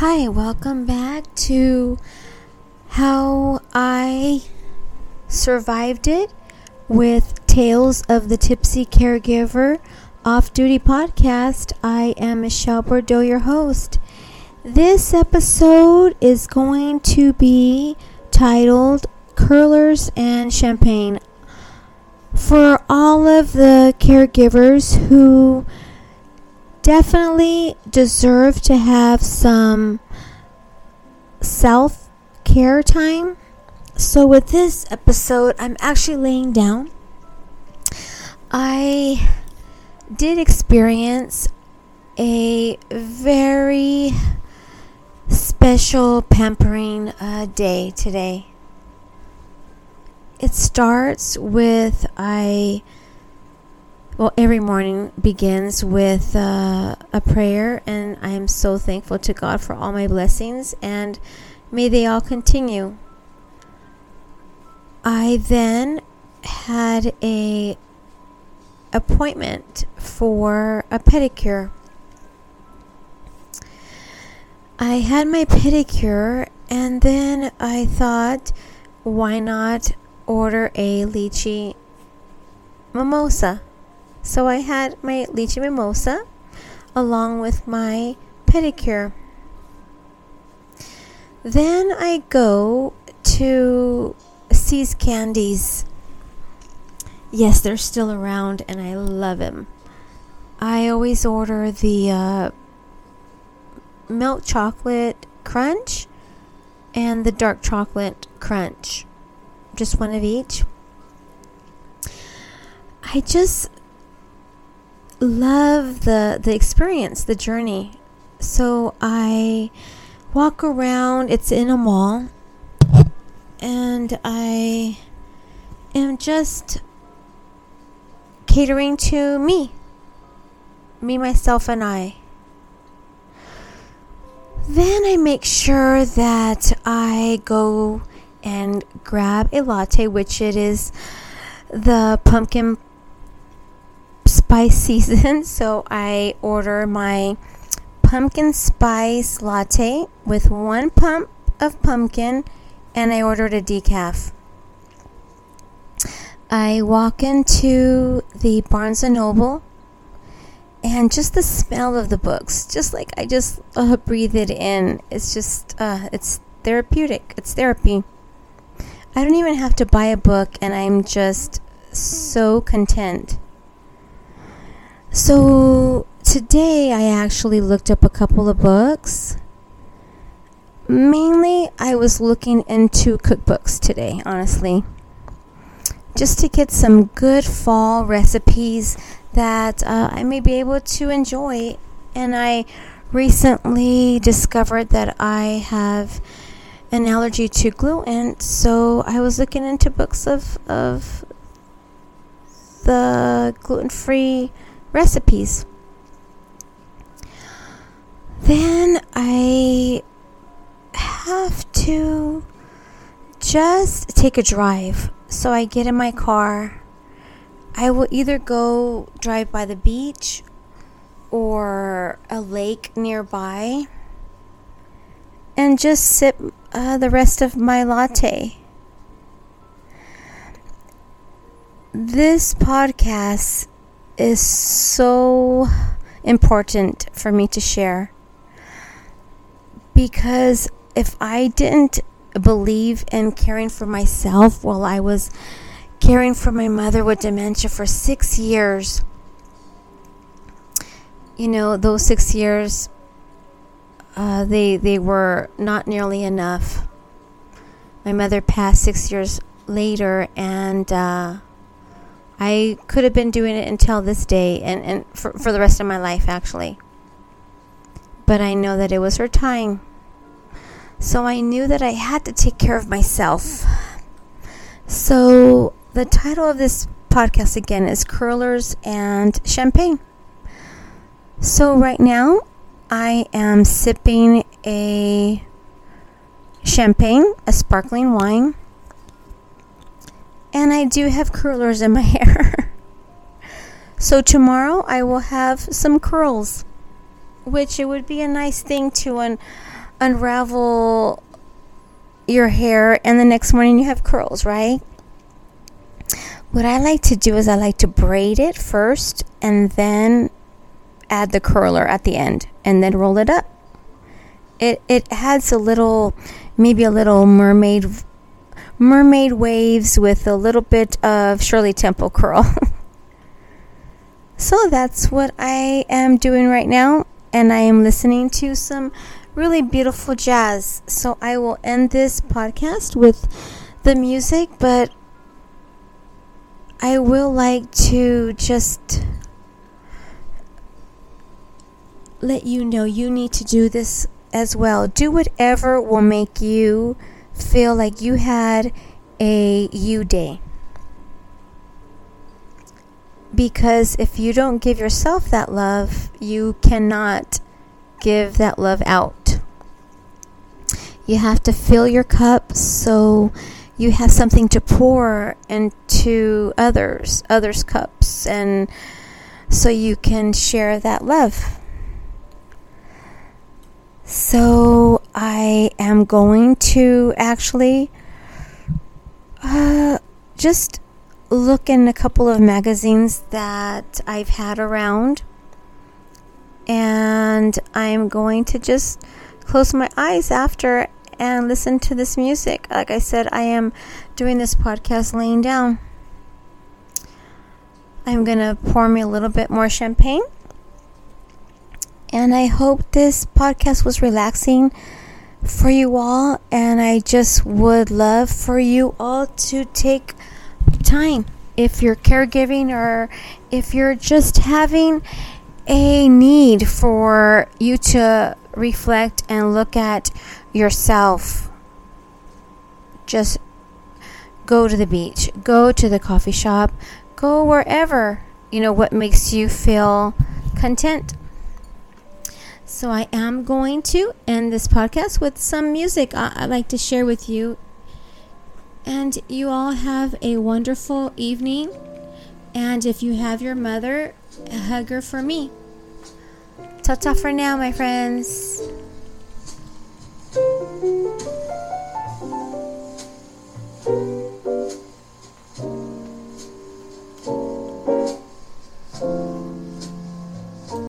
Hi, welcome back to How I Survived It with Tales of the Tipsy Caregiver Off Duty Podcast. I am Michelle Bordeaux, your host. This episode is going to be titled Curlers and Champagne. For all of the caregivers who definitely deserve to have some self care time. So, with this episode, I'm actually laying down. I did experience a very special pampering uh, day today. It starts with I well, every morning begins with uh, a prayer, and I am so thankful to God for all my blessings, and may they all continue. I then had a appointment for a pedicure. I had my pedicure, and then I thought, why not order a lychee mimosa? So I had my lychee mimosa along with my pedicure. Then I go to See's Candies. Yes, they're still around and I love them. I always order the uh, milk chocolate crunch and the dark chocolate crunch. Just one of each. I just love the the experience, the journey. So I walk around. It's in a mall, and I am just catering to me, me, myself, and I. Then I make sure that I go and grab a latte, which it is the pumpkin spice season, so I order my pumpkin spice latte with one pump of pumpkin, and I ordered a decaf. I walk into the Barnes and Noble, and just the smell of the books, just like I just uh, breathe it in. It's just, uh, it's therapeutic. It's therapy. I don't even have to buy a book, and I'm just so content. So today I actually looked up a couple of books. Mainly, I was looking into cookbooks today, honestly. Just to get some good fall recipes that uh, I may be able to enjoy. And I recently discovered that I have an allergy to gluten, so I was looking into books of, of the gluten free recipes. Then I have to just take a drive. So I get in my car. I will either go drive by the beach or a lake nearby and just sip uh, the rest of my latte. This podcast is so important for me to share because if I didn't believe in caring for myself while I was caring for my mother with dementia for six years, you know, those six years, uh, they they were not nearly enough. My mother passed six years later, and uh, I could have been doing it until this day and, and for, for the rest of my life, actually. But I know that it was her time. So I knew that I had to take care of myself. So the title of this podcast again is Curlers and Champagne. So right now, I am sipping a champagne, a sparkling wine and I do have curlers in my hair. so tomorrow I will have some curls, which it would be a nice thing to un- unravel your hair and the next morning you have curls, right? What I like to do is I like to braid it first and then add the curler at the end and then roll it up. It it adds a little maybe a little mermaid mermaid waves with a little bit of Shirley Temple curl. so that's what I am doing right now and I am listening to some really beautiful jazz. So I will end this podcast with the music, but I will like to just let you know you need to do this as well. Do whatever will make you feel like you had a you day. Because if you don't give yourself that love, you cannot give that love out. You have to fill your cup so you have something to pour into others, others' cups, and so you can share that love. So I am going to actually uh, just look in a couple of magazines that I've had around. And I'm going to just close my eyes after and listen to this music. Like I said, I am doing this podcast laying down. I'm going to pour me a little bit more champagne. And I hope this podcast was relaxing for you all. And I just would love for you all to take time if you're caregiving or if you're just having a need for you to reflect and look at yourself. Just go to the beach, go to the coffee shop, go wherever, you know, what makes you feel content. So I am going to end this podcast with some music I- would like to share with you. And you all have a wonderful evening. And if you have your mother, hug her for me. Ta ta for now, my friends.